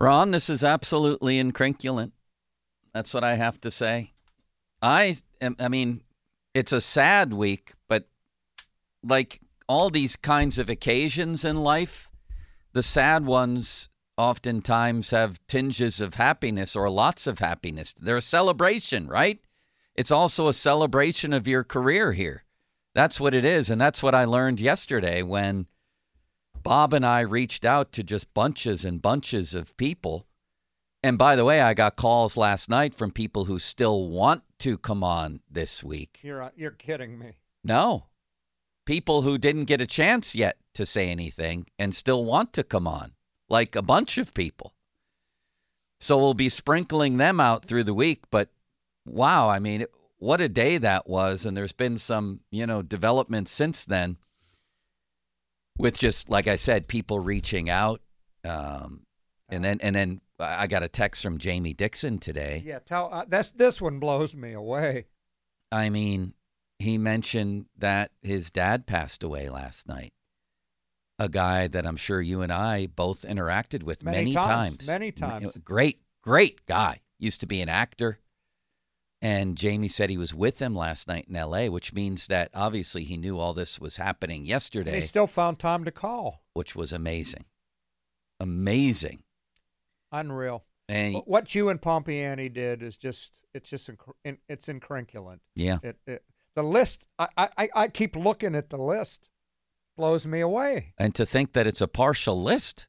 Ron, this is absolutely incrinculant. That's what I have to say. I I mean, it's a sad week, but like all these kinds of occasions in life, the sad ones oftentimes have tinges of happiness or lots of happiness. They're a celebration, right? It's also a celebration of your career here. That's what it is. And that's what I learned yesterday when Bob and I reached out to just bunches and bunches of people. And by the way, I got calls last night from people who still want to come on this week. You're uh, you're kidding me. No. People who didn't get a chance yet to say anything and still want to come on, like a bunch of people. So we'll be sprinkling them out through the week. But wow, I mean, what a day that was. And there's been some, you know, developments since then with just like I said, people reaching out, um, and then and then I got a text from Jamie Dixon today. Yeah, tell uh, that's this one blows me away. I mean, he mentioned that his dad passed away last night. A guy that I'm sure you and I both interacted with Many many, times, many times. Great, great guy. Used to be an actor. And Jamie said he was with them last night in LA, which means that obviously he knew all this was happening yesterday. And he still found time to call. which was amazing. Amazing. Unreal. And What you and Pompeani did is just it's just it's incrinculant. yeah, It, it the list I, I I keep looking at the list. Blows me away. and to think that it's a partial list,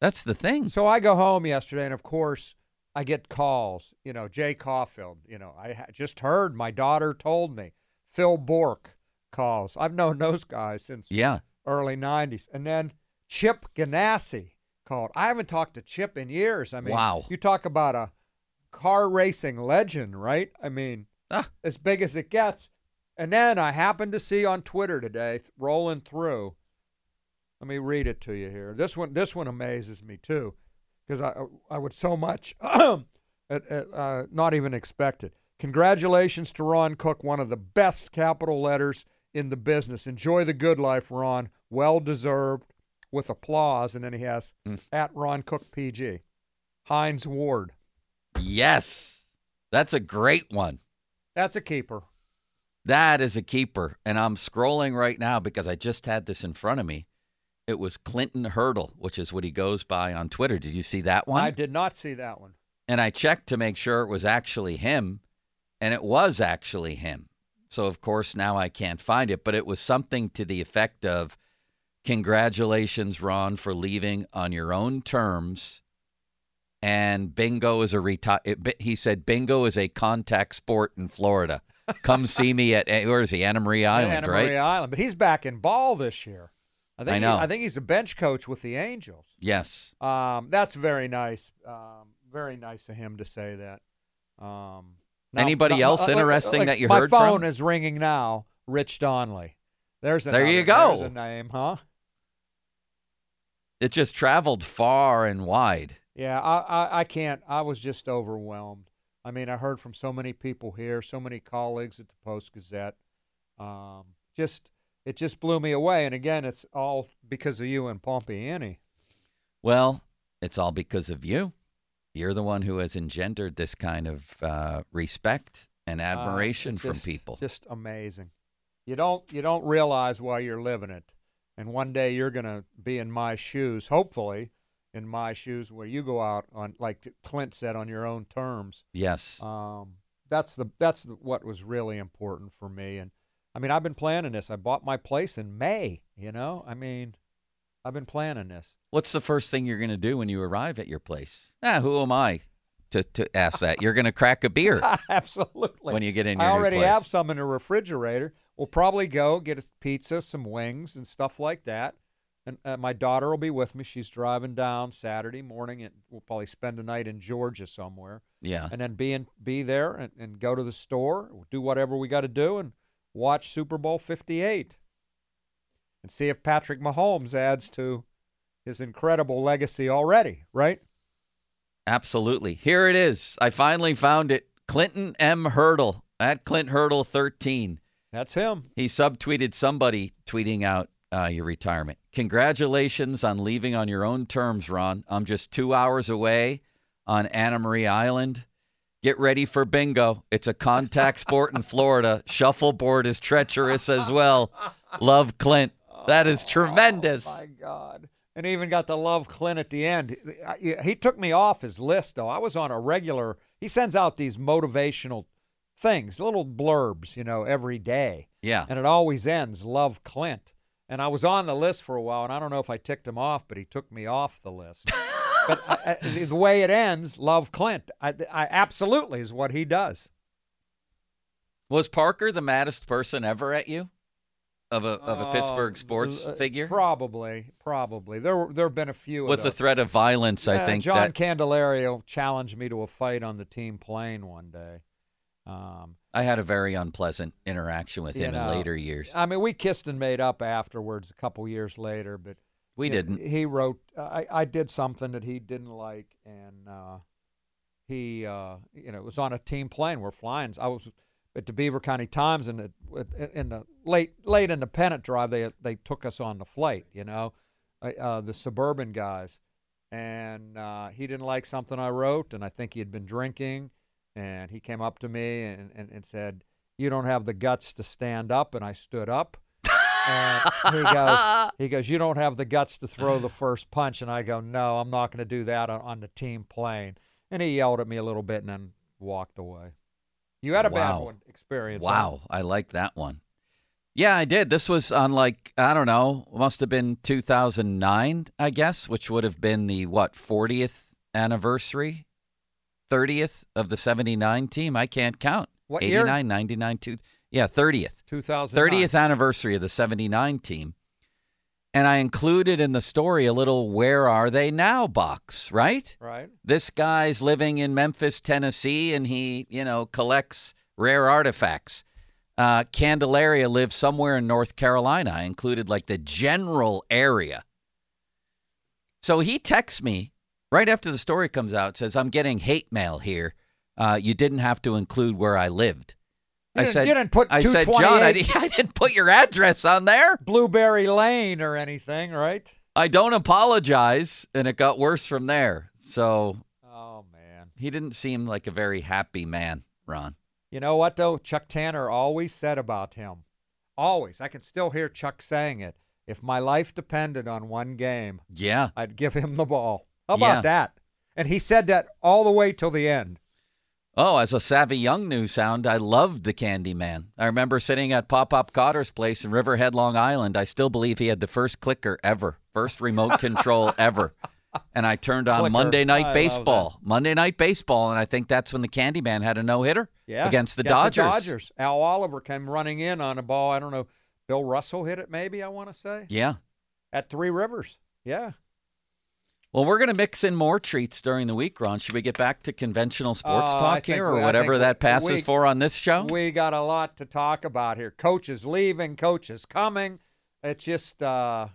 that's the thing. So I go home yesterday, and of course, I get calls. You know, Jay Caufield. You know, I ha- just heard my daughter told me. Phil Bourque calls. I've known those guys since Yeah. early '90s, and then Chip Ganassi called. I haven't talked to Chip in years. I mean, Wow. You talk about a car racing legend, right? I mean, Ah. as big as it gets. And then I happened to see on Twitter today, rolling through. Let me read it to you here. This one, this one amazes me too, because I I would so much uh, uh, not even expect it. Congratulations to Ron Cook, one of the best capital letters in the business. Enjoy the good life, Ron. Well deserved, with applause. And then he has at Ron Cook PG, Hines Ward. Yes. That's a great one. That's a keeper. That is a keeper. And I'm scrolling right now because I just had this in front of me. It was Clinton Hurdle, which is what he goes by on Twitter. Did you see that one? I did not see that one. and I checked to make sure it was actually him, and it was actually him. So of course now I can't find it, but it was something to the effect of congratulations Ron for leaving on your own terms. And bingo is a reti- he said bingo is a contact sport in Florida. Come see me at eh, where is he? Anna Maria Island, Anna right? Maria Island, but he's back in ball this year. I think. I know. He, I think he's a bench coach with the Angels. Yes. Um, that's very nice. Um, very nice of him to say that. Um, now- Anybody now- else like- interesting like that you heard? my phone is ringing now. Rich Donnelly. There's There you go. There's a name, huh? It just traveled far and wide. Yeah, I, I, I can't. I was just overwhelmed. I mean, I heard from so many people here, so many colleagues at the Post Gazette. Um, just it just blew me away. And again, it's all because of you and Pompeani. Well, it's all because of you. You're the one who has engendered this kind of uh, respect and Uh, admiration from people. Just amazing. You don't you don't realize why you're living it, and one day you're gonna be in my shoes. Hopefully, in my shoes, where you go out on like Clint said on your own terms. yes. Um, that's the that's the, what was really important for me. And I mean, I've been planning this. I bought my place in May. You know, I mean, I've been planning this. What's the first thing you're going to do when you arrive at your place? Ah, who am I to, to ask that? You're going to crack a beer Absolutely. when you get in I your new already have some in the refrigerator. We'll probably go get a pizza, some wings, and stuff like that. And uh, my daughter will be with me. She's driving down Saturday morning, and we'll probably spend a night in Georgia somewhere, Yeah. and then be in, be there and, and go to the store, do whatever we got to do, and watch Super Bowl Fifty Eight, and see if Patrick Mahomes adds to his incredible legacy already. Right? Absolutely. Here it is. I finally found it. Clinton M. Hurdle at Clint Hurdle 13. That's him. He subtweeted somebody tweeting out uh, your retirement. Congratulations on leaving on your own terms, Ron. I'm just two hours away on Anna Marie Island. Get ready for bingo. It's a contact sport in Florida. Shuffleboard is treacherous as well. Love Clint. That is tremendous. Oh my God! And even got to love Clint at the end. He- He took me off his list though. I was on a regular. He sends out these motivational things, little blurbs, you know, every day, Yeah. and it always ends "Love Clint." And I was on the list for a while, and I don't know if I ticked him off, but he took me off the list. but I, I, the way it ends, "Love Clint," I, I absolutely is what he does. Was Parker the maddest person ever at you? Of a of a Pittsburgh Uh, sports uh, figure? Probably, probably. There there have been a few of With the threat of violence, I think John that Candelaria challenged me to a fight on the team plane one day. Um, I had a very unpleasant interaction with him know, in later years. I mean, we kissed and made up afterwards a couple years later, but We didn't. He wrote, I, I did something that he didn't like, and uh, he, uh, you know, it was on a team plane. We're flying. I was at the Beaver County Times, and in the late late in the pennant drive, they they took us on the flight. You know, uh, uh, the suburban guys, and uh, he didn't like something I wrote, and I think he had been drinking, and he came up to me and, and, and said, "You don't have the guts to stand up," and I stood up. And he goes, he goes, you don't have the guts to throw the first punch, and I go, no, I'm not going to do that on, on the team plane. And he yelled at me a little bit and then walked away. You had a bad one experience. huh? Wow, I like that one. Yeah, I did. This was on like I don't know, must have been 2009, I guess, which would have been the what 40th anniversary, 30th of the 79 team. I can't count. What year? 89, 99, two, yeah, 30th. 2009. 30th anniversary of the 79 team. And I included in the story a little where are they now box, right? Right. This guy's living in Memphis, Tennessee, and he, you know, collects rare artifacts. Uh, Candelaria lives somewhere in North Carolina. I included like the general area. So he texts me right after the story comes out, says, I'm getting hate mail here. Uh, you didn't have to include where I lived. You I said, you didn't put I said, John, I, I didn't put your address on there. Blueberry Lane or anything, right? I don't apologize. And it got worse from there. So Oh, man. he didn't seem like a very happy man, Ron. You know what, though? Chuck Tanner always said about him. Always. I can still hear Chuck saying it. If my life depended on one game, Yeah. I'd give him the ball. How Yeah. about that? And he said that all the way till the end. Oh, as a savvy young new sound, I loved the Candy Man. I remember sitting at Pop Pop Cotter's place in Riverhead, Long Island. I still believe he had the first clicker ever, first remote control ever. And I turned on Clicker. Monday Night love Baseball. Monday Night Baseball, and I think that's when the Candy Man had a no hitter Yeah, against the against Dodgers. Dodgers. Al Oliver came running in on a ball. I don't know. Bill Russell hit it, maybe. I want to say Yeah. at Three Rivers. Yeah. Well, we're going to mix in more treats during the week, Ron. Should we get back to conventional sports Uh, talk here or we- whatever that passes we- for on this show? We got a lot to talk about here. Coaches leaving, coaches coming. It's just, uh,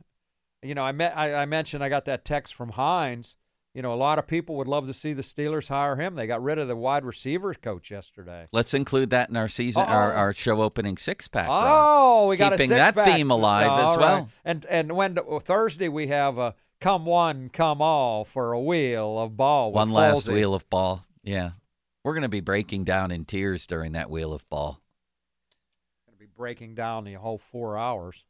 you know, I, met, I, I mentioned I got that text from Hines. You know, a lot of people would love to see the Steelers hire him. They got rid of the wide receivers coach yesterday. Let's include that in our season, our, our show opening six pack. Oh, we got Keeping a that six-pack. theme alive as right. well. And and when Thursday we have uh, come one, come all for a wheel of ball. One last Folsey. wheel of ball. Yeah. We're going to be breaking down in tears during that wheel of ball. Gonna be breaking down the whole four hours.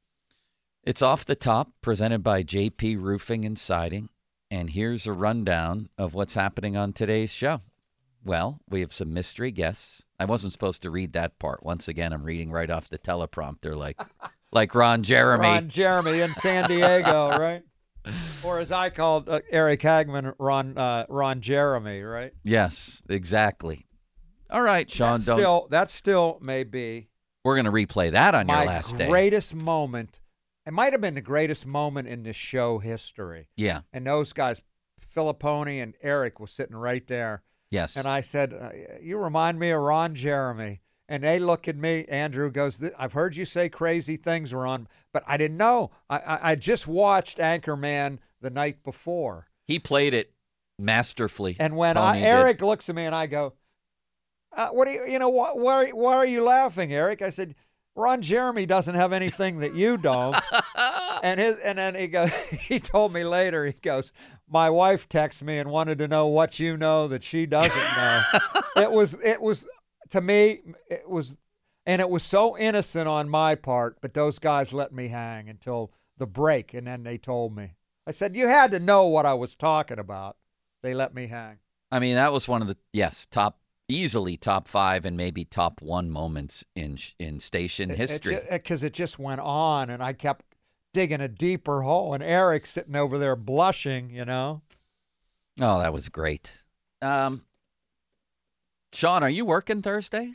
It's off the top, presented by JP Roofing and Siding. And here's a rundown of what's happening on today's show. Well, we have some mystery guests. I wasn't supposed to read that part. Once again, I'm reading right off the teleprompter, like like Ron Jeremy. Ron Jeremy in San Diego, right? Or as I called uh, Eric Hagman, Ron uh, Ron Jeremy, right? Yes, exactly. All right, Sean. That still that still may be we're going to replay that on your last day. greatest moment. It might have been the greatest moment in the show history. Yeah. And those guys, Filipponi and Eric, were sitting right there. Yes. And I said, uh, "You remind me of Ron Jeremy." And they look at me. Andrew goes, "I've heard you say crazy things, Ron, but I didn't know. I, I, I just watched Anchorman the night before, he played it masterfully. and when I, did. Eric looks at me and I go, uh, "What do you? You know, wh- why? Why are you laughing, Eric?" I said, "Ron Jeremy doesn't have anything that you don't." and his, and then he goes. He told me later. He goes, "My wife texted me and wanted to know what you know that she doesn't know." it was. It was to me. It was, and it was so innocent on my part. But those guys let me hang until the break, and then they told me. I said, "You had to know what I was talking about." They let me hang. I mean, that was one of the yes top, easily top five and maybe top one moments in in station history. because it, just went on, and I kept digging a deeper hole, and Eric sitting over there blushing, you know. oh, that was great. Um, Sean, are you working Thursday?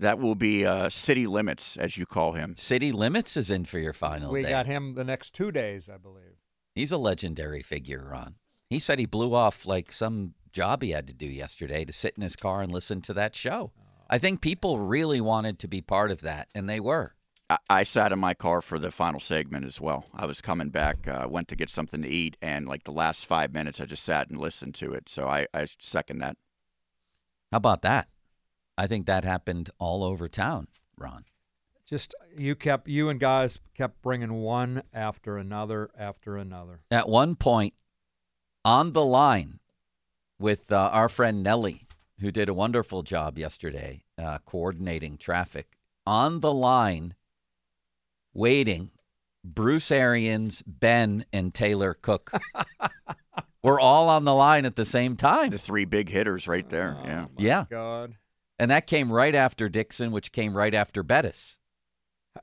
That will be uh, city limits, as you call him. City Limits is in for your final we day. got him the next two days, I believe. He's a legendary figure, Ron. He said he blew off like some job he had to do yesterday to sit in his car and listen to that show. I think people really wanted to be part of that, and they were. I, I sat in my car for the final segment as well. I was coming back, uh, went to get something to eat, and like the last five minutes, I just sat and listened to it. So I, I second that. How about that? I think that happened all over town, Ron. Just you kept you and guys kept bringing one after another after another. At one point, on the line with uh, our friend Nellie, who did a wonderful job yesterday uh, coordinating traffic, on the line, waiting, Bruce Arians, Ben, and Taylor Cook were all on the line at the same time. The three big hitters right there. Oh, yeah. my Yeah. God. And that came right after Dixon, which came right after Bettis.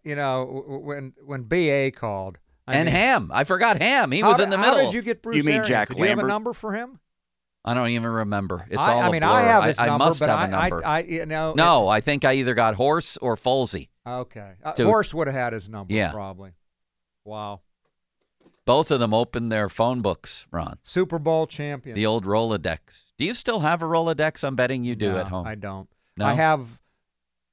You know w- w- when when BA called I and mean, Ham. I forgot Ham. He was did- in the How middle. did you get Bruce? You mean Arians? Jack Did you have a number for him? I don't even remember. It's I, all I mean, blur. I have his I, number, must but have I, a number. I, I, you know, no, I think I either got Horse or Folsey. Okay. Uh, To- Horse would have had his number, Yeah. probably. Wow. Both of them opened their phone books, Ron. Super Bowl champion. The old Rolodex. Do you still have a Rolodex? I'm betting you do No, at home. I don't. No? I have,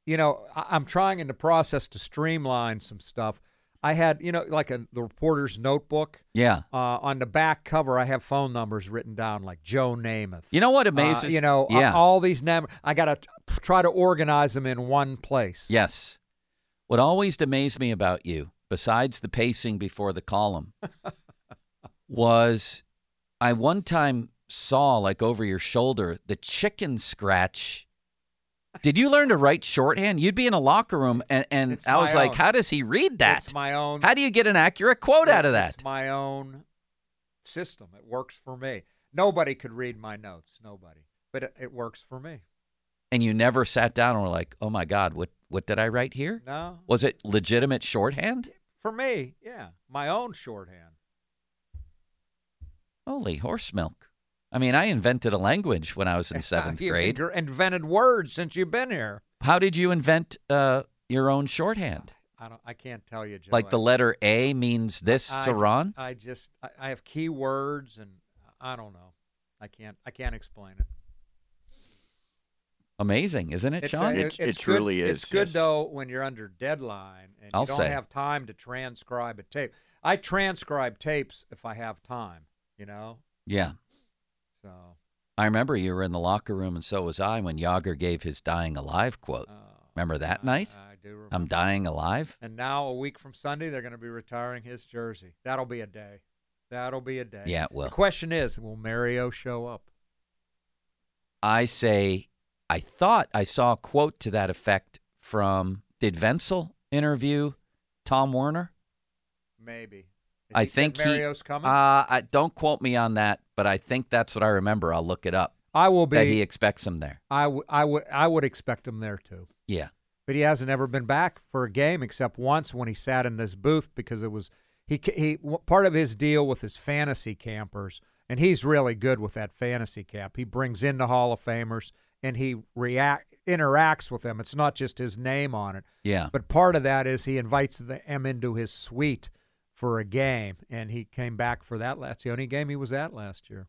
you know, I'm trying in the process to streamline some stuff. I had, you know, like a the reporter's notebook. yeah. Uh, on the back cover, I have phone numbers written down, like Joe Namath. You know what Uh, amazes? you know, yeah. all these num- I got to try to organize them in one place. yes. What always amazed me about you, besides the pacing before the column, was I one time saw, like over your shoulder, the chicken scratch. Did you learn to write shorthand? You'd be in a locker room, and, and It's I was like, own. how does he read that? It's my own. How do you get an accurate quote out of It's that? my own system. It works for me. Nobody could read my notes. Nobody. But it, it works for me. And you never sat down and were like, oh my God, what, what did I write here? No. Was it legitimate shorthand? For me, yeah. My own shorthand. Holy horse milk. I mean, I invented a language when I was in seventh grade. ingr- invented words since you've been here. How did you invent uh, your own shorthand? I don't. I can't tell you, Joe. Like the letter A means this I to Ron? I just. I, I have key words, and I don't know. I can't. I can't explain it. Amazing, isn't it, Sean? uh, It- it's it good- truly It's good yes. though when you're under deadline and I'll you don't say. have time to transcribe a tape. I transcribe tapes if I have time. You know. yeah. So. I remember you were in the locker room, and so was I when Jagr gave his dying alive quote. uh, Remember that I- night? I do remember. I'm dying alive. And now a week from Sunday, they're going to be retiring his jersey. That'll be a day. That'll be a day. Yeah, it will. The question is, will Mario show up? I say, I thought I saw a quote to that effect from, did Wenzel interview Tom Werner? Maybe. Has I think Mario's he, coming. Uh, I, don't quote me on that, but I think that's what I remember. I'll look it up. I will be. That he expects him there. I would. I would. I would expect him there too. Yeah. But he hasn't ever been back for a game except once when he sat in this booth because it was he he part of his deal with his fantasy campers, and he's really good with that fantasy camp. He brings in the Hall of Famers and he react interacts with them. It's not just his name on it. Yeah. But part of that is he invites them into his suite for a game, and he came back for that. That's the only game he was at last year.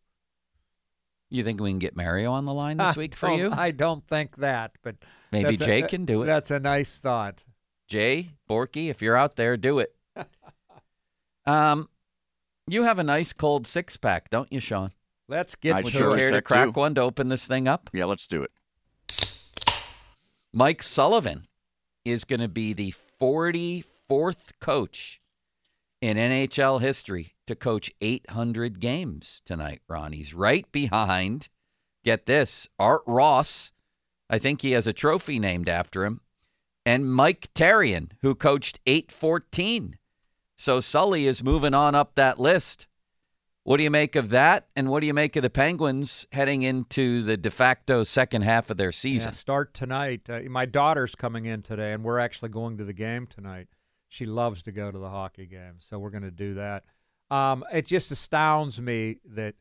You think we can get Mario on the line this I week for you? I don't think that, but Maybe that's a- Jay can do it. That's a nice thought. Jay, Borky, if you're out there, do it. um, you have a nice cold six pack, don't you, Sean? Let's get I Would to sure you care to crack too. one to open this thing up? Yeah, let's do it. Mike Sullivan is going to be the 44th coach in NHL history to coach 800 games tonight, Ron. He's right behind, get this, Art Ross. I think he has a trophy named after him. And Mike Tarian, who coached 814. So Sully is moving on up that list. What do you make of that? And what do you make of the Penguins heading into the de facto second half of their season? Yeah, start tonight. Uh, my daughter's coming in today, and we're actually going to the game tonight. She loves to go to the hockey game, so we're going to do that. Um, it just astounds me that,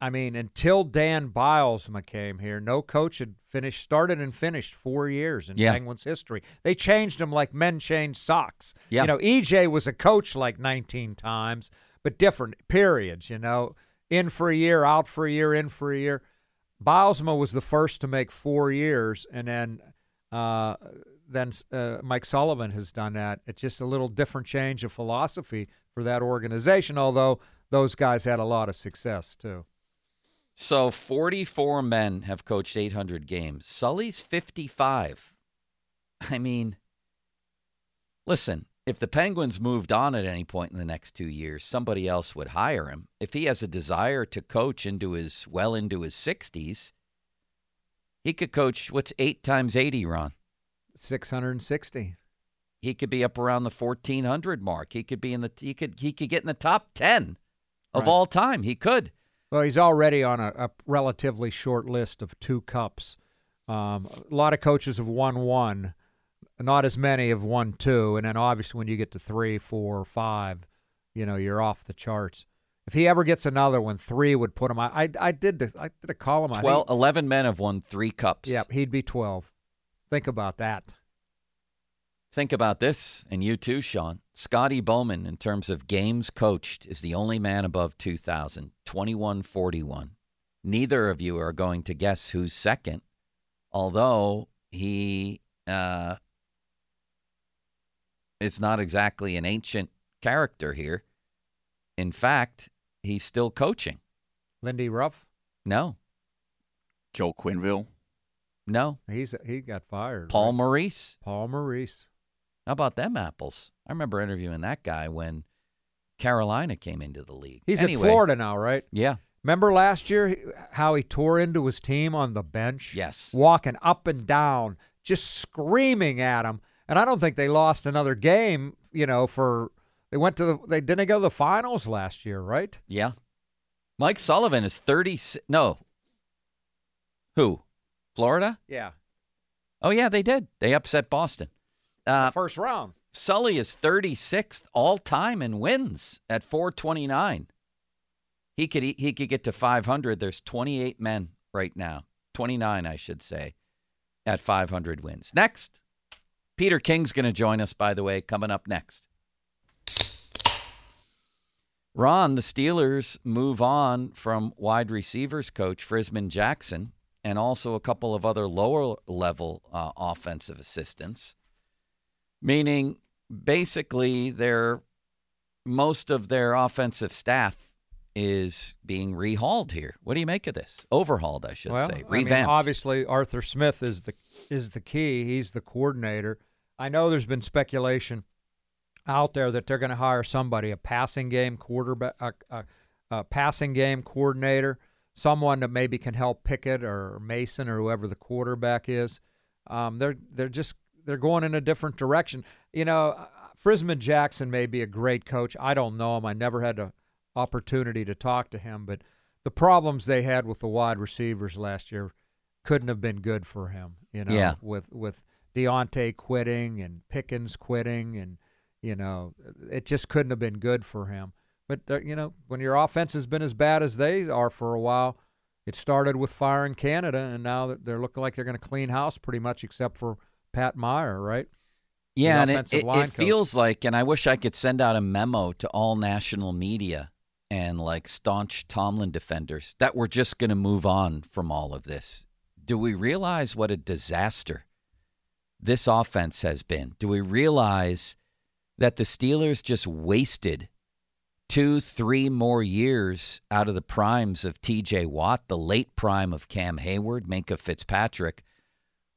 I mean, until Dan Bylsma came here, no coach had finished, started and finished four years in Yeah. Penguins history. They changed them like men change socks. Yeah. You know, EJ was a coach like 19 times, but different periods, you know, in for a year, out for a year, in for a year. Bylsma was the first to make four years, and then uh, then uh, Mike Sullivan has done that. It's just a little different change of philosophy for that organization, although those guys had a lot of success too. So 44 men have coached 800 games. Sully's 55. I mean, listen, if the Penguins moved on at any point in the next two years, somebody else would hire him. If he has a desire to coach into his well into his 60s, he could coach what's eight times 80, Ron. 660. He could be up around the 1400 mark. He could be in the he could he could get in the top 10 of Right. all time. He could. Well, he's already on a, a relatively short list of two cups. Um, a lot of coaches have won one, not as many have won two, and then obviously when you get to three, four, five, you know you're off the charts. If he ever gets another one, three would put him. I I, I did the, I did a column. I think- 12 11 men have won 3 cups. Yeah, he'd be 12. Think about that. Think about this, and you too, Sean. Scotty Bowman, in terms of games coached, is the only man above 2,000, 2141. Neither of you are going to guess who's second, although he uh, is not exactly an ancient character here. In fact, he's still coaching. Lindy Ruff, No, Joel Quenneville. no. he's he got fired. Paul right? Maurice. Paul Maurice. How about them apples? I remember interviewing that guy when Carolina came into the league. He's anyway, in Florida now, right? Yeah. Remember last year how he tore into his team on the bench? Yes. Walking up and down, just screaming at him. And I don't think they lost another game, you know, for they went to the they didn't go to the finals last year, right? Yeah. Mike Sullivan is 30. No. Who? Florida? Yeah. Oh, yeah, they did. They upset Boston. Uh, First round. Sully is 36th all time in wins at 429. He could he could get to 500. There's 28 men right now. 29, I should say, at 500 wins. Next, Peter King's going to join us, by the way, coming up next. Ron, the Steelers move on from wide receivers coach Frisman Jackson and also a couple of other lower level uh, offensive assistants, meaning basically their most of their offensive staff is being rehauled here. What do you make of this? Overhauled, I should well, say. I mean, obviously Arthur Smith is the is the key. He's the coordinator. I know there's been speculation out there that they're going to hire somebody, a passing game quarterback, a, a a passing game coordinator, someone that maybe can help Pickett or Mason or whoever the quarterback is. Um, they're they're just they're going in a different direction. You know, Frisman Jackson may be a great coach. I don't know him. I never had an opportunity to talk to him, but the problems they had with the wide receivers last year couldn't have been good for him. You know, Yeah. with with Diontae quitting and Pickens quitting, and you know, it just couldn't have been good for him. But uh, you know, when your offense has been as bad as they are for a while, it started with firing Canada, and now they're looking like they're going to clean house pretty much, except for Pat Meyer, right? Yeah, The and it, it, it feels like, and I wish I could send out a memo to all national media and like staunch Tomlin defenders that we're just going to move on from all of this. Do we realize what a disaster this offense has been? Do we realize that the Steelers just wasted two, three more years out of the primes of TJ Watt, the late prime of Cam Hayward, Minkah Fitzpatrick?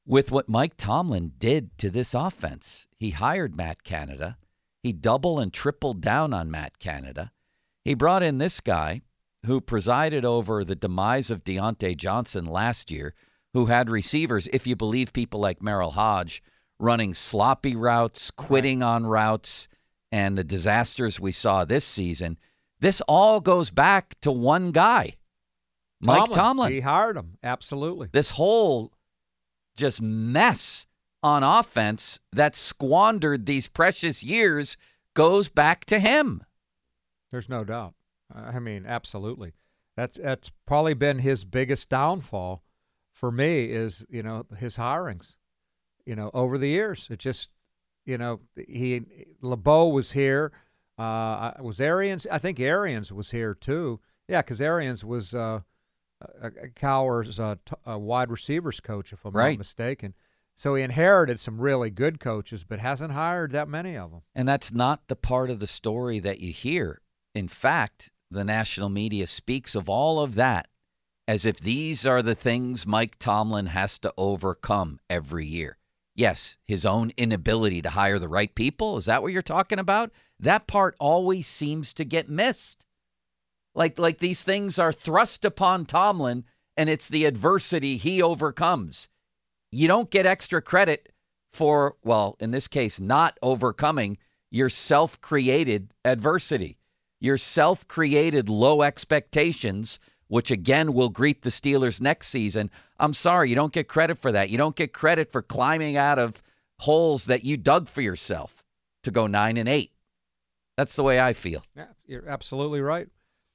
with what Mike Tomlin did to this offense. He hired Matt Canada. He double and tripled down on Matt Canada. He brought in this guy who presided over the demise of Diontae Johnson last year, who had receivers, if you believe people like Merril Hoge, running sloppy routes, quitting on routes, and the disasters we saw this season. This all goes back to one guy, Mike Tomlin. He hired him. Absolutely. This whole just mess on offense that squandered these precious years goes back to him. There's no doubt. I mean, absolutely. That's that's probably been his biggest downfall for me is, you know, his hirings. You know, over the years. It just you know, he LeBeau was here. Uh was Arians I think Arians was here too. Yeah, cuz Arians was uh a, a Cowher's uh, t- wide receivers coach if I'm Right. not mistaken. So he inherited some really good coaches but hasn't hired that many of them. And that's not the part of the story that you hear. In fact, the national media speaks of all of that as if these are the things Mike Tomlin has to overcome every year. Yes, his own inability to hire the right people. Is that what you're talking about? That part always seems to get missed. Like like these things are thrust upon Tomlin and it's the adversity he overcomes. You don't get extra credit for well, in this case not overcoming your self-created adversity. Your self-created low expectations which again will greet the Steelers next season. I'm sorry, you don't get credit for that. You don't get credit for climbing out of holes that you dug for yourself to go 9 and 8. That's the way I feel. Yeah, you're absolutely right.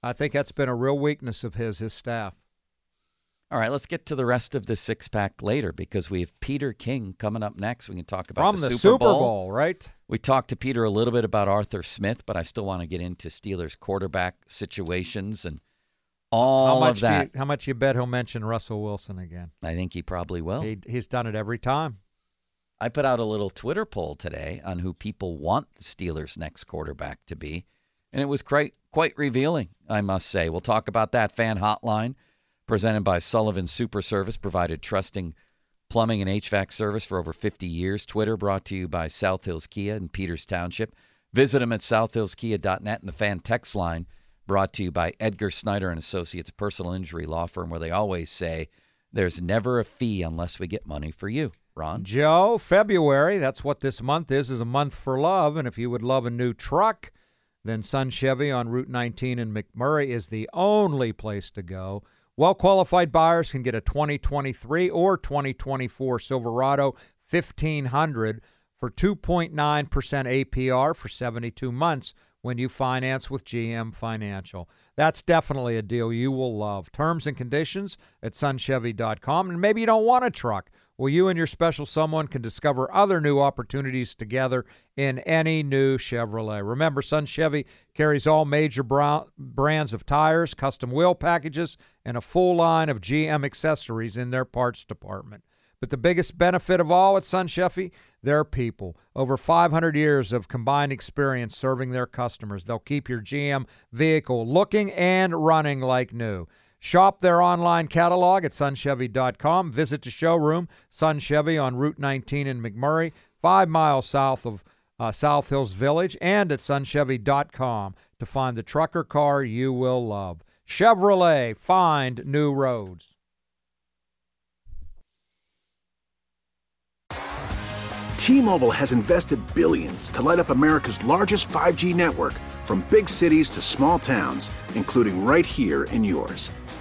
I think that's been a real weakness of his, his staff. All right, let's get to the rest of the six pack later because we have Peter King coming up next. We can talk about From the, the Super, Super Bowl, right? We talked to Peter a little bit about Arthur Smith, but I still want to get into Steelers quarterback situations and all how much of that. You, how much you bet he'll mention Russell Wilson again? I think he probably will. He, he's done it every time. I put out a little Twitter poll today on who people want the Steelers' next quarterback to be, and it was quite quite revealing, I must say. We'll talk about that fan hotline presented by Sullivan Super Service, provided trusting plumbing and HVAC service for over 50 years. Twitter brought to you by South Hills Kia in Peters Township. Visit them at southhillskia.net and the fan text line brought to you by Edgar Snyder and Associates, personal injury law firm where they always say there's never a fee unless we get money for you. Ron? Joe, February, that's what this month is, is a month for love. And if you would love a new truck, then Sun Chevy on Route 19 in McMurray is the only place to go. Well qualified buyers can get a 2023 or 2024 Silverado 1500 for 2.9% APR for 72 months when you finance with GM Financial. That's definitely a deal you will love. Terms and conditions at sunchevy.com. And maybe you don't want a truck. Well, you and your special someone can discover other new opportunities together in any new Chevrolet. Remember, Sun Chevy carries all major brands of tires, custom wheel packages, and a full line of GM accessories in their parts department. But the biggest benefit of all at Sun Chevy, their people. Over 500 years of combined experience serving their customers. They'll keep your GM vehicle looking and running like new. Shop their online catalog at sunchevy.com. Visit the showroom, Sun Chevy on Route 19 in McMurray, five miles south of uh, South Hills Village, and at sunchevy.com to find the trucker car you will love. Chevrolet, find new roads. T-Mobile has invested billions to light up America's largest 5G network from big cities to small towns, including right here in yours.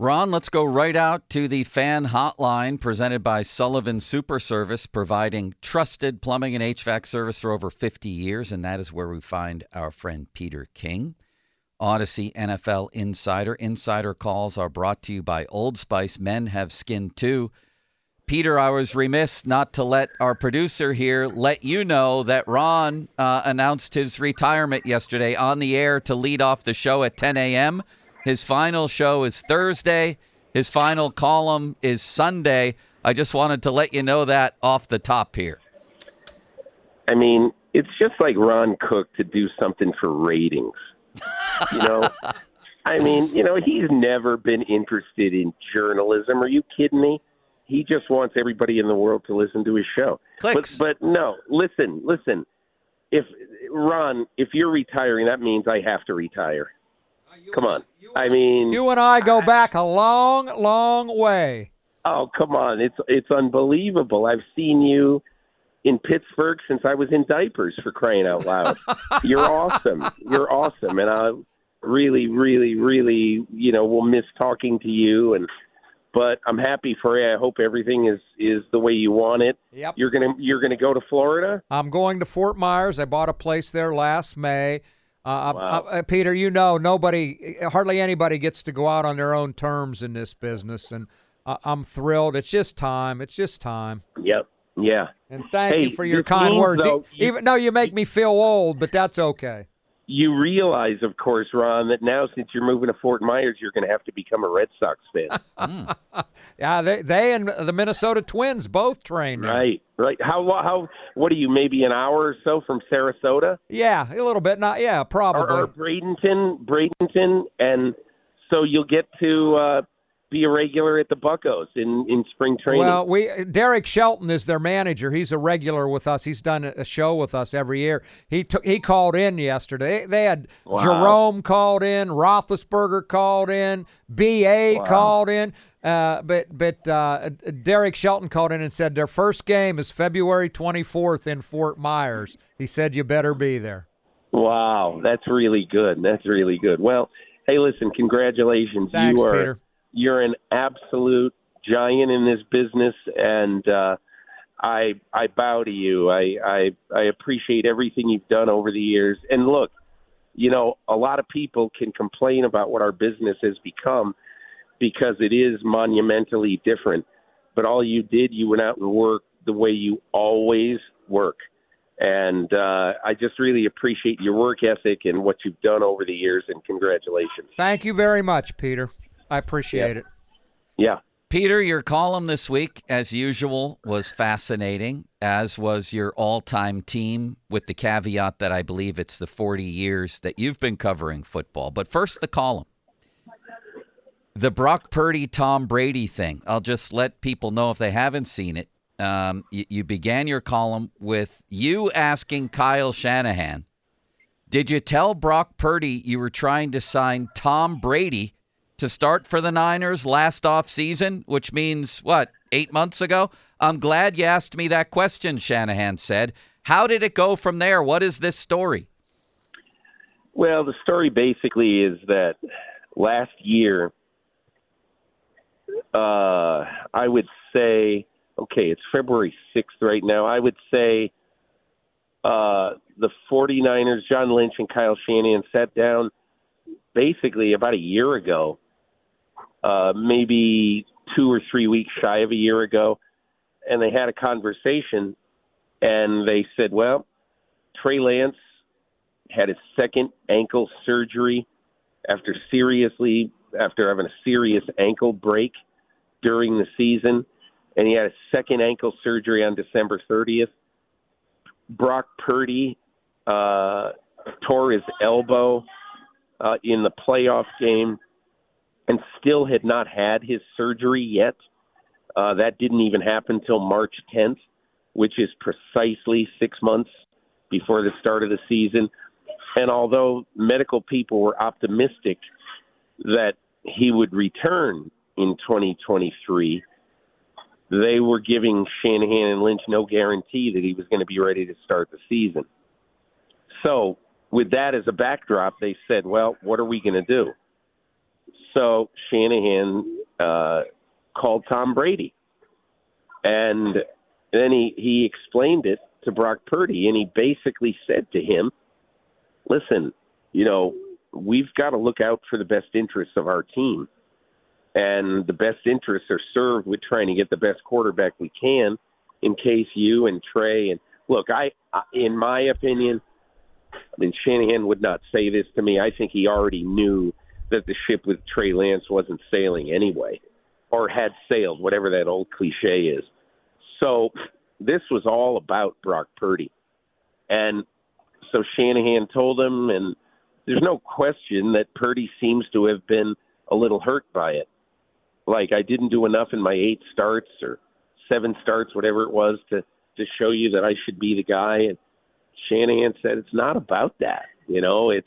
Ron, let's go right out to the fan hotline presented by Sullivan Super Service, providing trusted plumbing and HVAC service for over 50 years. And that is where we find our friend Peter King, Audacy NFL Insider. Insider calls are brought to you by Old Spice. Men have skin too. Peter, I was remiss not to let our producer here let you know that Ron uh, announced his retirement yesterday on the air to lead off the show at 10 a.m. His final show is Thursday. His final column is Sunday. I just wanted to let you know that off the top here. I mean, it's just like Ron Cook to do something for ratings. You know, I mean, you know, he's never been interested in journalism. Are you kidding me? He just wants everybody in the world to listen to his show. Clicks. But but no, listen, listen. If Ron, if you're retiring, that means I have to retire. Come on. I mean, You and I go back a long, long way. Oh, come on. It's it's unbelievable. I've seen you in Pittsburgh since I was in diapers for crying out loud. You're awesome. You're awesome and I really really really, you know, will miss talking to you and but I'm happy for you. I hope everything is is the way you want it. Yep. You're going to you're going to go to Florida? I'm going to Fort Myers. I bought a place there last May. Uh, Wow. uh, Peter, you know, nobody, hardly anybody gets to go out on their own terms in this business, and I I'm thrilled. It's just time. It's just time. Yep. Yeah. And thank Hey, you for your kind means, words. Though, you- Even though you make me feel old, but that's okay. You realize, of course, Ron, that now since you're moving to Fort Myers, you're going to have to become a Red Sox fan. Yeah, they they and the Minnesota Twins both train there. Right, right. How how what are you? Maybe an hour or so from Sarasota, Yeah, a little bit. Not yeah, probably. or, or Bradenton, Bradenton, and so you'll get to uh, be a regular at the Buckos in in spring training. Well, we Derek Shelton is their manager. He's a regular with us. He's done a show with us every year. He took he called in yesterday. They had Wow. Jerome called in, Roethlisberger called in, Ba Wow. called in. Uh, but but uh, Derek Shelton called in and said their first game is February 24th in Fort Myers. He said you better be there. wow, that's really good. That's really good. Well, hey, listen, congratulations. Thanks, you are Peter. You're an absolute giant in this business, and uh, I I bow to you. I, I I appreciate everything you've done over the years. And look, you know, a lot of people can complain about what our business has become because it is monumentally different. But all you did, you went out and worked the way you always work. And uh, I just really appreciate your work ethic and what you've done over the years. And congratulations. Thank you very much, Peter. I appreciate it. Yeah. Peter, your column this week, as usual, was fascinating, as was your all time team, with the caveat that I believe it's the 40 years that you've been covering football. But first, the column. The Brock Purdy Tom Brady thing. I'll just let people know if they haven't seen it. Um, you, you began your column with you asking Kyle Shanahan, Did you tell Brock Purdy you were trying to sign Tom Brady to start for the Niners last off season, which means what, eight months ago? I'm glad you asked me that question, Shanahan said. How did it go from there? What is this story? Well, the story basically is that last year, uh, I would say okay, it's February 6th right now. I would say uh, the 49ers, John Lynch and Kyle Shanahan sat down basically about a year ago, uh, maybe two or three weeks shy of a year ago, and they had a conversation and they said, well, Trey Lance had his second ankle surgery after seriously after having a serious ankle break during the season, and he had a second ankle surgery on December 30th. Brock Purdy uh, tore his elbow uh, in the playoff game and still had not had his surgery yet. Uh, that didn't even happen until March 10th, which is precisely six months before the start of the season. And although medical people were optimistic that he would return in 2023, they were giving Shanahan and Lynch no guarantee that he was going to be ready to start the season. So, with that as a backdrop, they said, well, what are we going to do? So, Shanahan uh, called Tom Brady. And then he, he explained it to Brock Purdy, and he basically said to him, listen, you know, we've got to look out for the best interests of our team. And the best interests are served with trying to get the best quarterback we can in case you and Trey and look, I in my opinion, I mean Shanahan would not say this to me. I think he already knew that the ship with Trey Lance wasn't sailing anyway or had sailed, whatever that old cliche is. So this was all about Brock Purdy. And so Shanahan told him, and there's no question that Purdy seems to have been a little hurt by it. Like I didn't do enough in my eight starts or seven starts, whatever it was, to to show you that I should be the guy. And Shanahan said it's not about that. You know, it's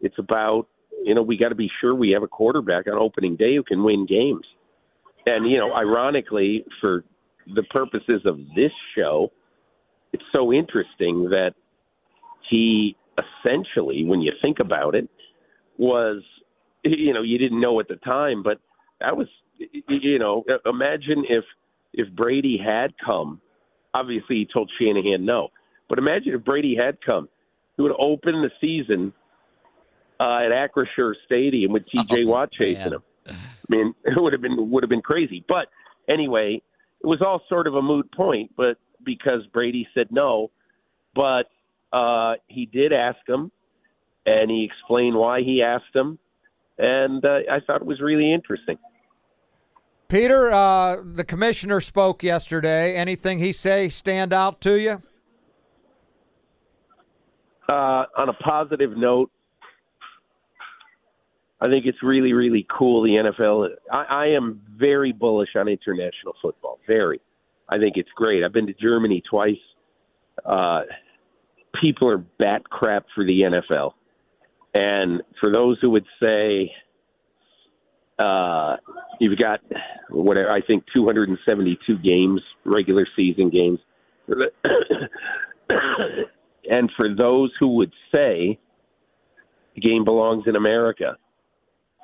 it's about you know we got to be sure we have a quarterback on opening day who can win games. And you know, ironically, for the purposes of this show, it's so interesting that he essentially, when you think about it, was you know you didn't know at the time, but that was you know imagine if if Brady had come. Obviously, he told Shanahan no, but imagine if Brady had come. He would open the season uh, at Acrisure Stadium with T.J. Oh, Watt chasing man. him. I mean, it would have been would have been crazy. But anyway, it was all sort of a moot point. But because Brady said no, but uh, he did ask him, and he explained why he asked him, and uh, I thought it was really interesting. Peter, uh, the commissioner spoke yesterday. Anything he say stand out to you? Uh, on a positive note, I think it's really, really cool. The NFL. I, I am very bullish on international football. Very. I think it's great. I've been to Germany twice. Uh, people are bat crap for the NFL. And for those who would say uh, you've got whatever I think 272 games, regular season games, and for those who would say the game belongs in America,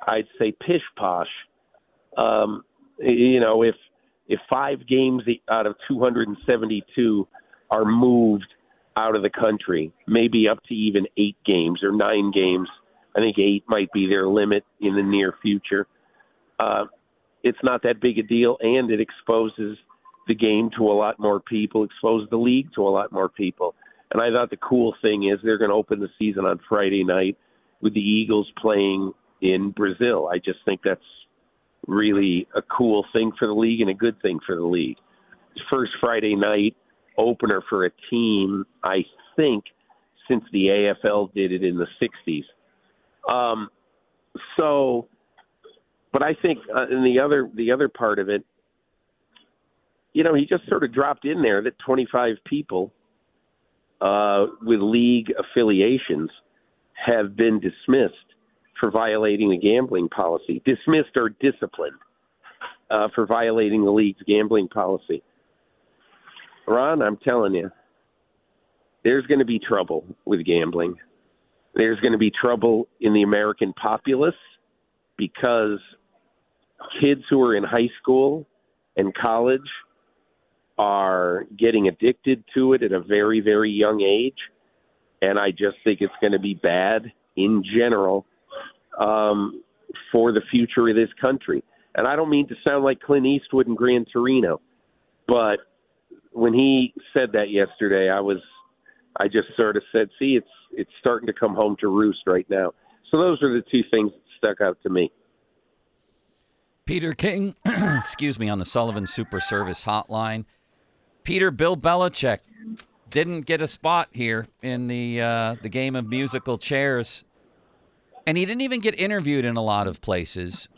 I'd say pish posh. Um, you know, if if five games out of 272 are moved out of the country, maybe up to even eight games or nine games. I think eight might be their limit in the near future. Uh, it's not that big a deal, and it exposes the game to a lot more people, exposes the league to a lot more people. And I thought the cool thing is they're going to open the season on Friday night with the Eagles playing in Brazil. I just think that's really a cool thing for the league and a good thing for the league. First Friday night opener for a team, I think, since the AFL did it in the 60s. Um, so, but I think uh, in the other the other part of it, you know, he just sort of dropped in there that 25 people uh, with league affiliations have been dismissed for violating the gambling policy, dismissed or disciplined uh, for violating the league's gambling policy. Ron, I'm telling you, there's going to be trouble with gambling. There's going to be trouble in the American populace because kids who are in high school and college are getting addicted to it at a very, very young age. And I just think it's going to be bad in general um, for the future of this country. And I don't mean to sound like Clint Eastwood in Gran Torino, but when he said that yesterday, I was, I just sort of said, "See, it's it's starting to come home to roost right now." So those are the two things that stuck out to me. Peter King, excuse me, on the Sullivan Super Service Hotline. Peter, Bill Belichick didn't get a spot here in the uh, the game of musical chairs, and he didn't even get interviewed in a lot of places.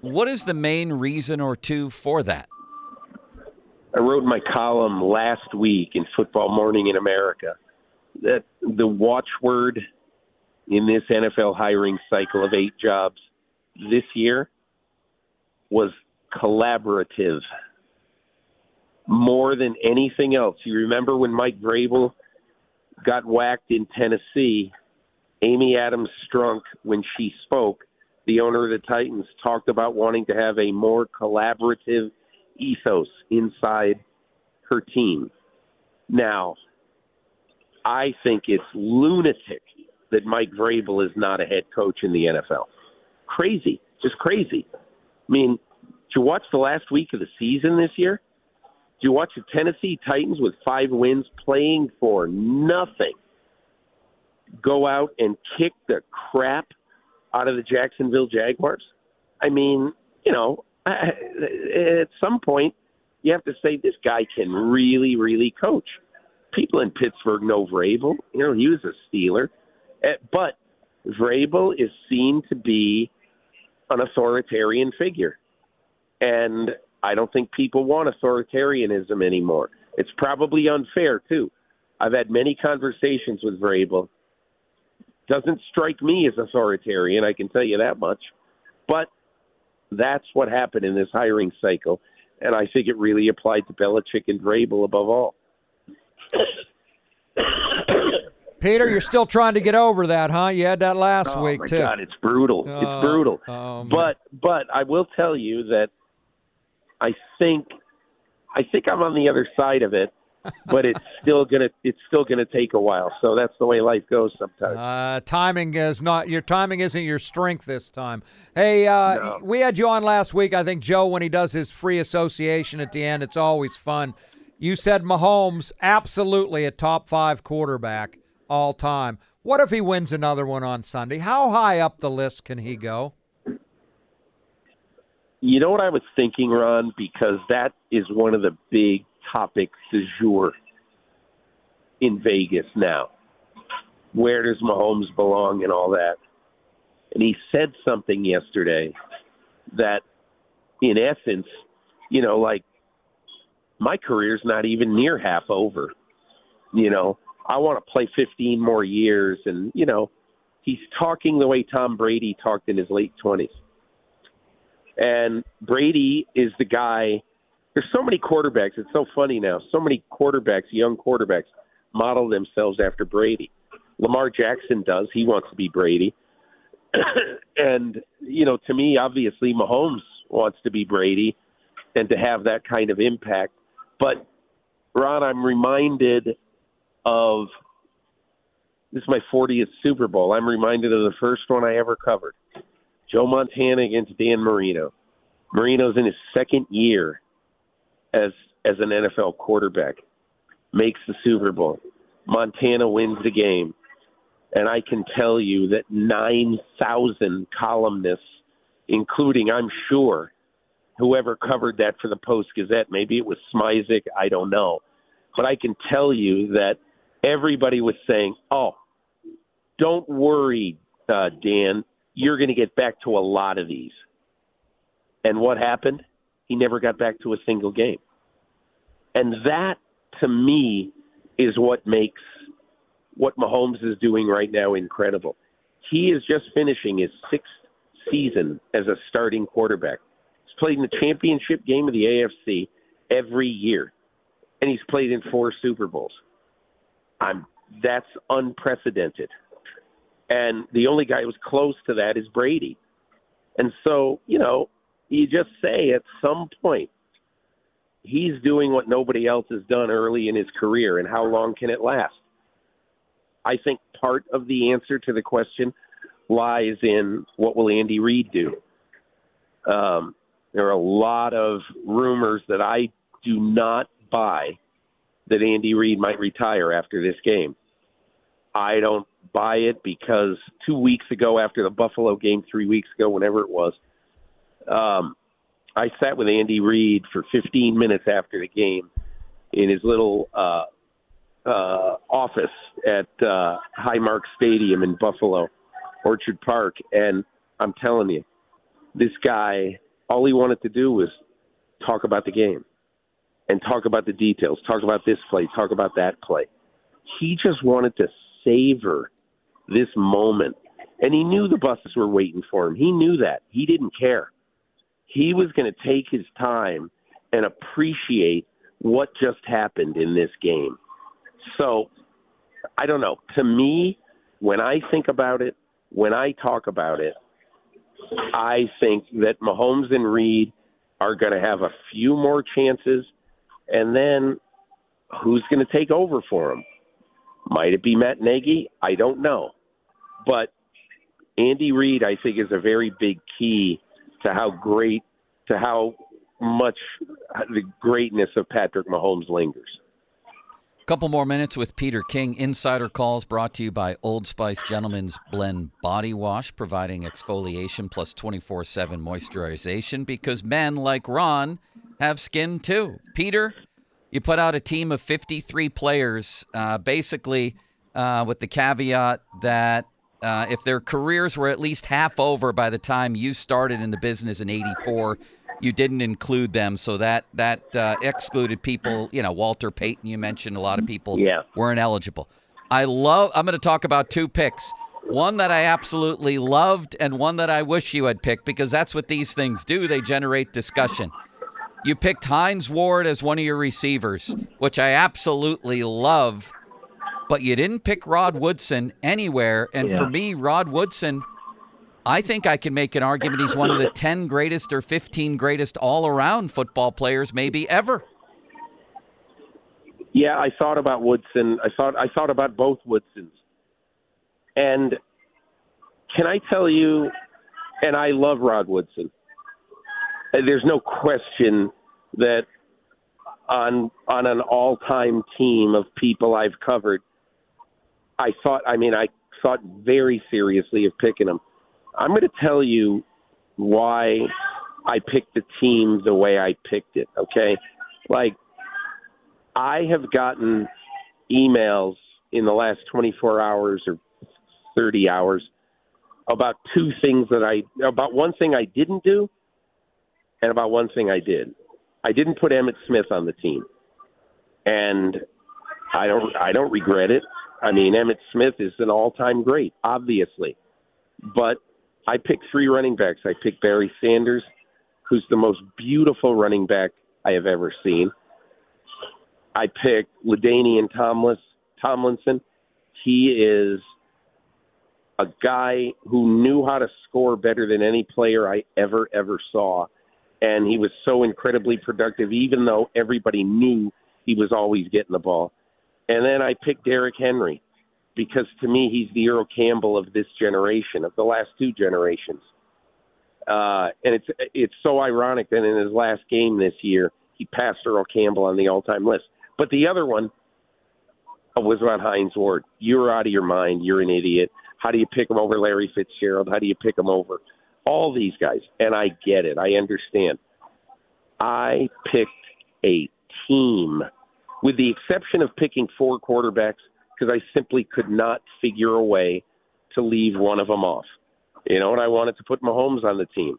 What is the main reason or two for that? I wrote my column last week in Football Morning in America that the watchword in this NFL hiring cycle of eight jobs this year was collaborative more than anything else. You remember when Mike Vrabel got whacked in Tennessee? Amy Adams Strunk, when she spoke, the owner of the Titans, talked about wanting to have a more collaborative ethos inside her team. Now, I think it's lunatic that Mike Vrabel is not a head coach in the NFL. Crazy, just crazy. I mean, did you watch the last week of the season this year? Did you watch the Tennessee Titans with five wins playing for nothing go out and kick the crap out of the Jacksonville Jaguars? I mean, you know, at some point, you have to say this guy can really, really coach. People in Pittsburgh know Vrabel. You know, he was a Steeler. Eh, but Vrabel is seen to be an authoritarian figure. And I don't think people want authoritarianism anymore. It's probably unfair, too. I've had many conversations with Vrabel. Doesn't strike me as authoritarian, I can tell you that much. But that's what happened in this hiring cycle, and I think it really applied to Belichick and Vrabel above all. Peter, you're still trying to get over that, huh? You had that last oh, week my too. God, it's brutal. Uh, it's brutal. um, but but I will tell you that I think I think I'm on the other side of it, but it's still gonna it's still gonna take a while. So that's the way life goes sometimes. Uh, timing is not your timing isn't your strength this time. Hey, uh, No. we had you on last week. I think Joe, when he does his free association at the end, it's always fun. You said Mahomes absolutely a top five quarterback all time. What if he wins another one on Sunday? How high up the list can he go? You know what I was thinking, Ron, because that is one of the big topics du jour in Vegas now. Where does Mahomes belong and all that? And he said something yesterday that, in essence, you know, like my career's not even near half over. You know, I want to play 15 more years. And, you know, he's talking the way Tom Brady talked in his late 20s. And Brady is the guy. There's so many quarterbacks. It's so funny now. So many quarterbacks, young quarterbacks, model themselves after Brady. Lamar Jackson does. He wants to be Brady. and, you know, to me, obviously, Mahomes wants to be Brady and to have that kind of impact. But, Ron, I'm reminded of this is my 40th Super Bowl. I'm reminded of the first one I ever covered. Joe Montana against Dan Marino. Marino's in his second year as as an NFL quarterback. Makes the Super Bowl. Montana wins the game. And I can tell you that 9,000 columnists, including, I'm sure, whoever covered that for the Post Gazette, maybe it was Smizik, I don't know. But I can tell you that everybody was saying, oh, don't worry, uh, Dan, you're going to get back to a lot of these. And what happened? He never got back to a single game. And that, to me, is what makes what Mahomes is doing right now incredible. He is just finishing his sixth season as a starting quarterback. He's played in the championship game of the AFC every year, and he's played in four Super Bowls. I'm that's unprecedented. And the only guy who's close to that is Brady. And so, you know, you just say at some point, he's doing what nobody else has done early in his career, and how long can it last? I think part of the answer to the question lies in what will Andy Reid do. Um, there are a lot of rumors that I do not buy that Andy Reid might retire after this game. I don't buy it because two weeks ago, after the Buffalo game, three weeks ago, whenever it was, um, I sat with Andy Reid for 15 minutes after the game in his little uh, uh, office at uh, Highmark Stadium in Buffalo, Orchard Park, and I'm telling you, this guy, all he wanted to do was talk about the game and talk about the details, talk about this play, talk about that play. He just wanted to savor this moment. And he knew the buses were waiting for him. He knew that. He didn't care. He was going to take his time and appreciate what just happened in this game. So, I don't know. To me, when I think about it, when I talk about it, I think that Mahomes and Reid are going to have a few more chances, and then who's going to take over for them? Might it be Matt Nagy? I don't know. But Andy Reid, I think, is a very big key to how great, to how much the greatness of Patrick Mahomes lingers. Couple more minutes with Peter King. Insider calls brought to you by Old Spice Gentleman's Blend Body Wash, providing exfoliation plus 24 7 moisturization because men like Ron have skin too. Peter, you put out a team of 53 players, uh, basically uh, with the caveat that uh, if their careers were at least half over by the time you started in the business in 84, you didn't include them. So that, that uh, excluded people, you know, Walter Payton, you mentioned a lot of people yeah. weren't eligible. I love, I'm going to talk about two picks. One that I absolutely loved and one that I wish you had picked because that's what these things do. They generate discussion. You picked Hines Ward as one of your receivers, which I absolutely love, but you didn't pick Rod Woodson anywhere. And Yeah. for me, Rod Woodson, I think I can make an argument he's one of the 10 greatest or 15 greatest all around football players, maybe ever. Yeah, I thought about Woodson. I thought I thought about both Woodsons. And can I tell you and I love Rod Woodson. There's no question that on on an all-time team of people I've covered, I thought I mean I thought very seriously of picking him. I'm going to tell you why I picked the team the way I picked it, okay? Like I have gotten emails in the last 24 hours or 30 hours about two things that I about one thing I didn't do and about one thing I did. I didn't put Emmitt Smith on the team. And I don't I don't regret it. I mean Emmitt Smith is an all-time great, obviously. But I picked three running backs. I picked Barry Sanders, who's the most beautiful running back I have ever seen. I picked LaDainian Tomlis, Tomlinson. He is a guy who knew how to score better than any player I ever, ever saw. And he was so incredibly productive, even though everybody knew he was always getting the ball. And then I picked Derrick Henry because to me, he's the Earl Campbell of this generation, of the last two generations. Uh, and it's it's so ironic that in his last game this year, he passed Earl Campbell on the all-time list. But the other one was about Hines Ward. You're out of your mind. You're an idiot. How do you pick him over Larry Fitzgerald? How do you pick him over all these guys? And I get it. I understand. I picked a team, with the exception of picking four quarterbacks, because I simply could not figure a way to leave one of them off. You know, and I wanted to put Mahomes on the team.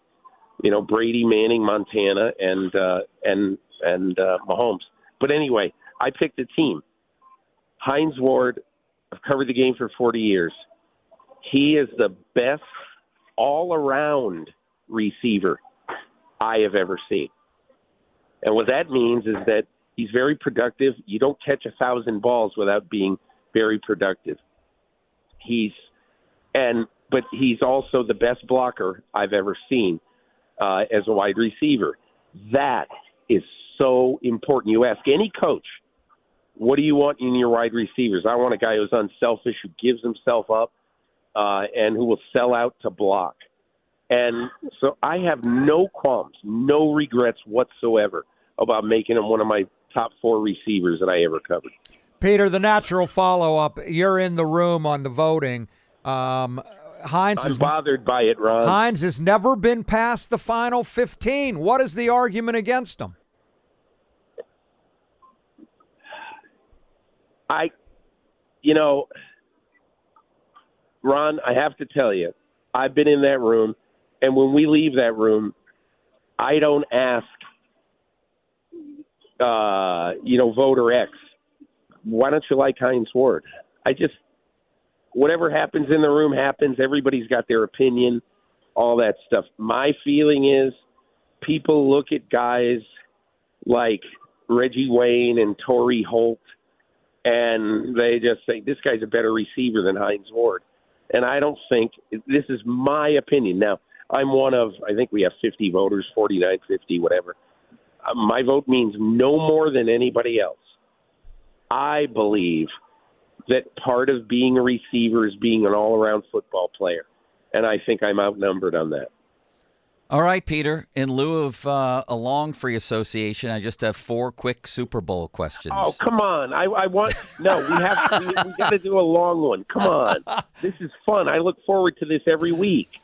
You know, Brady, Manning, Montana, and uh, and and uh, Mahomes. But anyway, I picked a team. Hines Ward. I've covered the game for 40 years. He is the best all-around receiver I have ever seen. And what that means is that he's very productive. You don't catch a thousand balls without being very productive. He's and but he's also the best blocker I've ever seen uh, as a wide receiver. That is so important. You ask any coach, what do you want in your wide receivers? I want a guy who's unselfish, who gives himself up, uh, and who will sell out to block. And so I have no qualms, no regrets whatsoever about making him one of my top four receivers that I ever covered. Peter, the natural follow up. You're in the room on the voting. Um, Hines I'm is bothered by it, Ron. Hines has never been past the final 15. What is the argument against him? I, you know, Ron, I have to tell you, I've been in that room, and when we leave that room, I don't ask, uh, you know, voter X, why don't you like Hines Ward? I just, whatever happens in the room happens. Everybody's got their opinion, all that stuff. My feeling is people look at guys like Reggie Wayne and Torry Holt, and they just say, this guy's a better receiver than Hines Ward. And I don't think this is my opinion. Now, I'm one of, I think we have 50 voters, 49, 50, whatever. Uh, my vote means no more than anybody else. I believe that part of being a receiver is being an all around football player. And I think I'm outnumbered on that. All right, Peter. In lieu of uh, a long free association, I just have four quick Super Bowl questions. Oh, come on. I, I want, no, we have, we, we got to do a long one. Come on. This is fun. I look forward to this every week.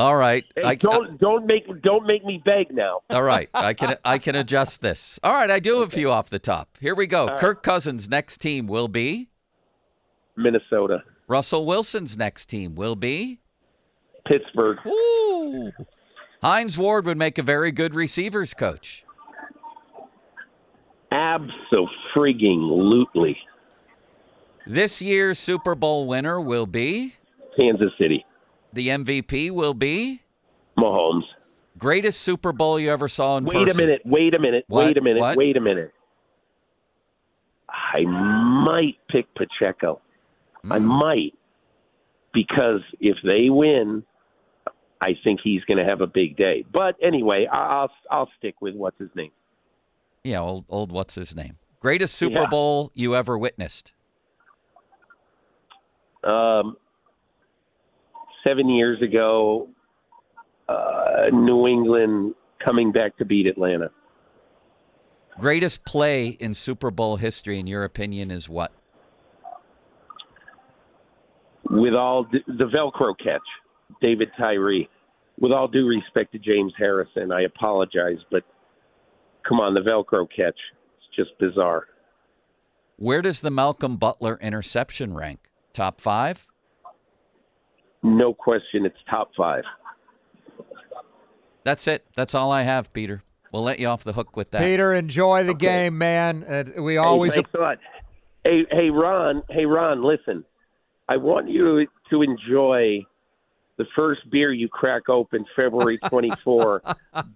All right. Hey, I, don't don't make don't make me beg now. All right, I can I can adjust this. All right, I do have a few off the top. Here we go. Kirk Cousins' next team will be Minnesota. Russell Wilson's next team will be Pittsburgh. Ooh. Hines Ward would make a very good receivers coach. Absolutely. This year's Super Bowl winner will be Kansas City. The MVP will be Mahomes. Greatest Super Bowl you ever saw in wait person. Wait a minute. Wait a minute. What? Wait a minute. What? Wait a minute. I might pick Pacheco. I Hmm. might because if they win, I think he's going to have a big day. But anyway, I'll I'll stick with what's his name. Yeah, old old what's his name? Greatest Super Yeah. Bowl you ever witnessed. Um, seven years ago, uh, New England coming back to beat Atlanta. Greatest play in Super Bowl history, in your opinion, is what? With all d- the Velcro catch, David Tyree. With all due respect to James Harrison, I apologize, but come on, the Velcro catch. It's just bizarre. Where does the Malcolm Butler interception rank? Top five? No question, it's top five. That's it. That's all I have, Peter. We'll let you off the hook with that. Peter, enjoy the game, man. Uh, we always Hey, thanks a lot. Hey, hey, Ron. Hey, Ron. Listen, I want you to enjoy the first beer you crack open February 24.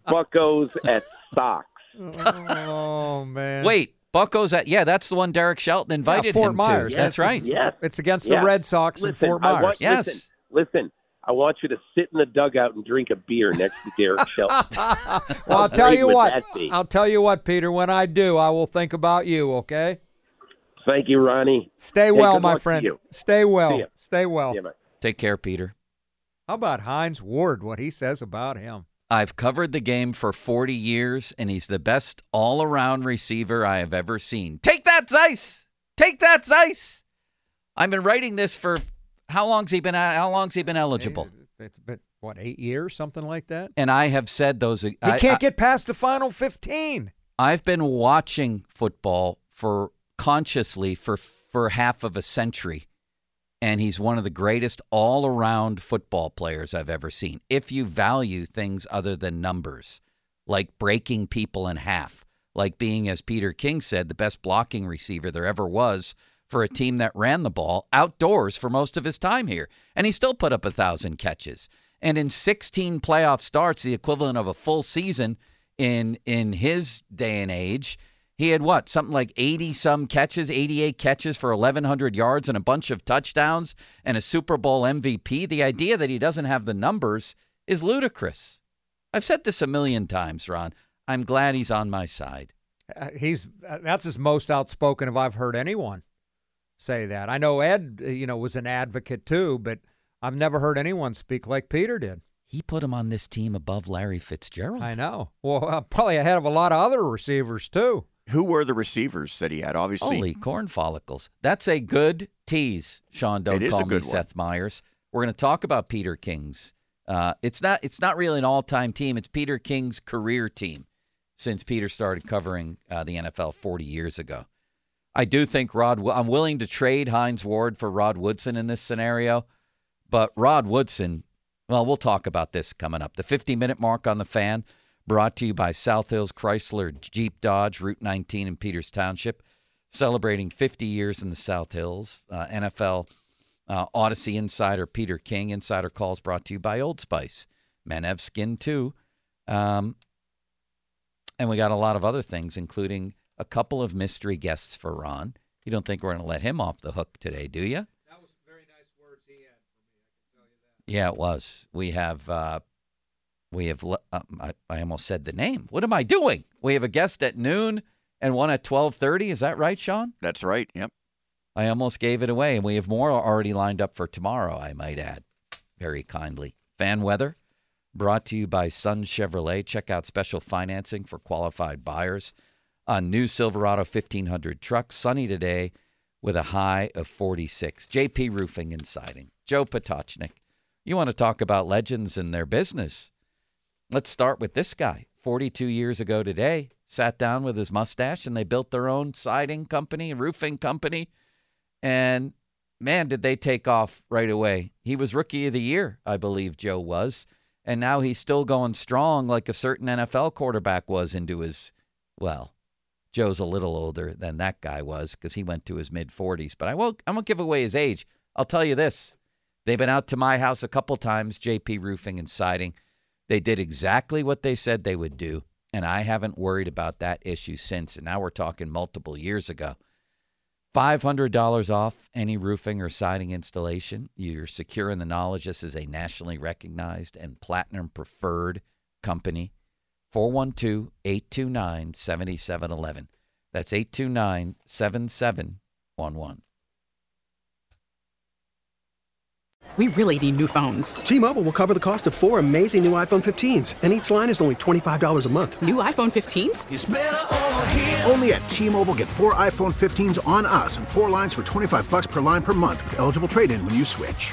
Buckos at Sox. Oh man. Wait, Bucko's at yeah, that's the one Derek Shelton invited Yeah, Fort him Myers. to. That's right. Yes. It's against Yeah. the Red Sox in Fort Myers. want, Yes. Listen, listen. I want you to sit in the dugout and drink a beer next to Derek Shelton. well, I'll tell you what. I'll tell you what, Peter. When I do, I will think about you. Okay. Thank you, Ronnie. Stay Hey, well, my friend. Stay well. Stay well. See. Take care, Peter. How about Hines Ward? What he says about him? I've covered the game for 40 years, and he's the best all around receiver I have ever seen. Take that, Zeiss! Take that, Zeiss! I've been writing this for how long's he been uh, how long's he been eligible? It's been, what eight years, something like that. And I have said those uh, He I, can't I- get past the final fifteen. I've been watching football for consciously for for half of a century and he's one of the greatest all-around football players I've ever seen. If you value things other than numbers, like breaking people in half, like being as Peter King said the best blocking receiver there ever was for a team that ran the ball outdoors for most of his time here, and he still put up a 1000 catches. And in 16 playoff starts, the equivalent of a full season in in his day and age, he had what something like 80 some catches 88 catches for 1100 yards and a bunch of touchdowns and a super bowl mvp the idea that he doesn't have the numbers is ludicrous. I've said this a million times ron. I'm glad he's on my side. Uh, he's uh, that's his most outspoken if I've heard anyone say that. I know Ed, uh, you know, was an advocate too, but I've never heard anyone speak like Peter did. He put him on this team above Larry Fitzgerald. I know. Well, uh, probably ahead of a lot of other receivers too. Who were the receivers that he had? Obviously, Holy corn follicles. That's a good tease, Sean. Don't It is call a me one. Seth Meyers. We're going to talk about Peter King's. Uh, it's not. It's not really an all-time team. It's Peter King's career team since Peter started covering uh, the NFL 40 years ago. I do think Rod. I'm willing to trade Hines Ward for Rod Woodson in this scenario, but Rod Woodson. Well, we'll talk about this coming up. The 50-minute mark on the fan, brought to you by South Hills Chrysler Jeep Dodge Route 19 in Peters Township, celebrating 50 years in the South Hills. Uh, NFL uh, Audacy insider Peter King. Insider calls brought to you by Old Spice. Men have skin too. Um, and we got a lot of other things, including a couple of mystery guests for Ron. You don't think we're going to let him off the hook today, do you? That was very nice words he had for me. I can tell you that. Yeah, it was. We have, uh, we have. le- Uh, I, I almost said the name. What am I doing? We have a guest at noon and one at twelve thirty. Is that right, Sean? that's right. Yep. I almost gave it away, and we have more already lined up for tomorrow. I might add, very kindly. Fan weather brought to you by Sun Chevrolet. Check out special financing for qualified buyers on new Silverado 1500 truck. Sunny today with a high of 46. JP Roofing and Siding. Joe Potochnik. You want to talk about legends in their business? Let's start with this guy. 42 years ago today, sat down with his mustache and they built their own siding company, roofing company. And man, did they take off right away. He was rookie of the year, I believe Joe was. And now he's still going strong like a certain NFL quarterback was into his, well, Joe's a little older than that guy was because he went to his mid 40s. But I won't, I won't give away his age. I'll tell you this. They've been out to my house a couple times, JP Roofing and Siding. They did exactly what they said they would do. And I haven't worried about that issue since. And now we're talking multiple years ago. $500 off any roofing or siding installation. You're secure in the knowledge this is a nationally recognized and platinum preferred company. 412 829 7711. That's 829 7711. We really need new phones. T-Mobile will cover the cost of four amazing new iPhone 15s, and each line is only $25 a month. New iPhone 15s? Only at T-Mobile get four iPhone 15s on us and four lines for 25 bucks per line per month with eligible trade-in when you switch.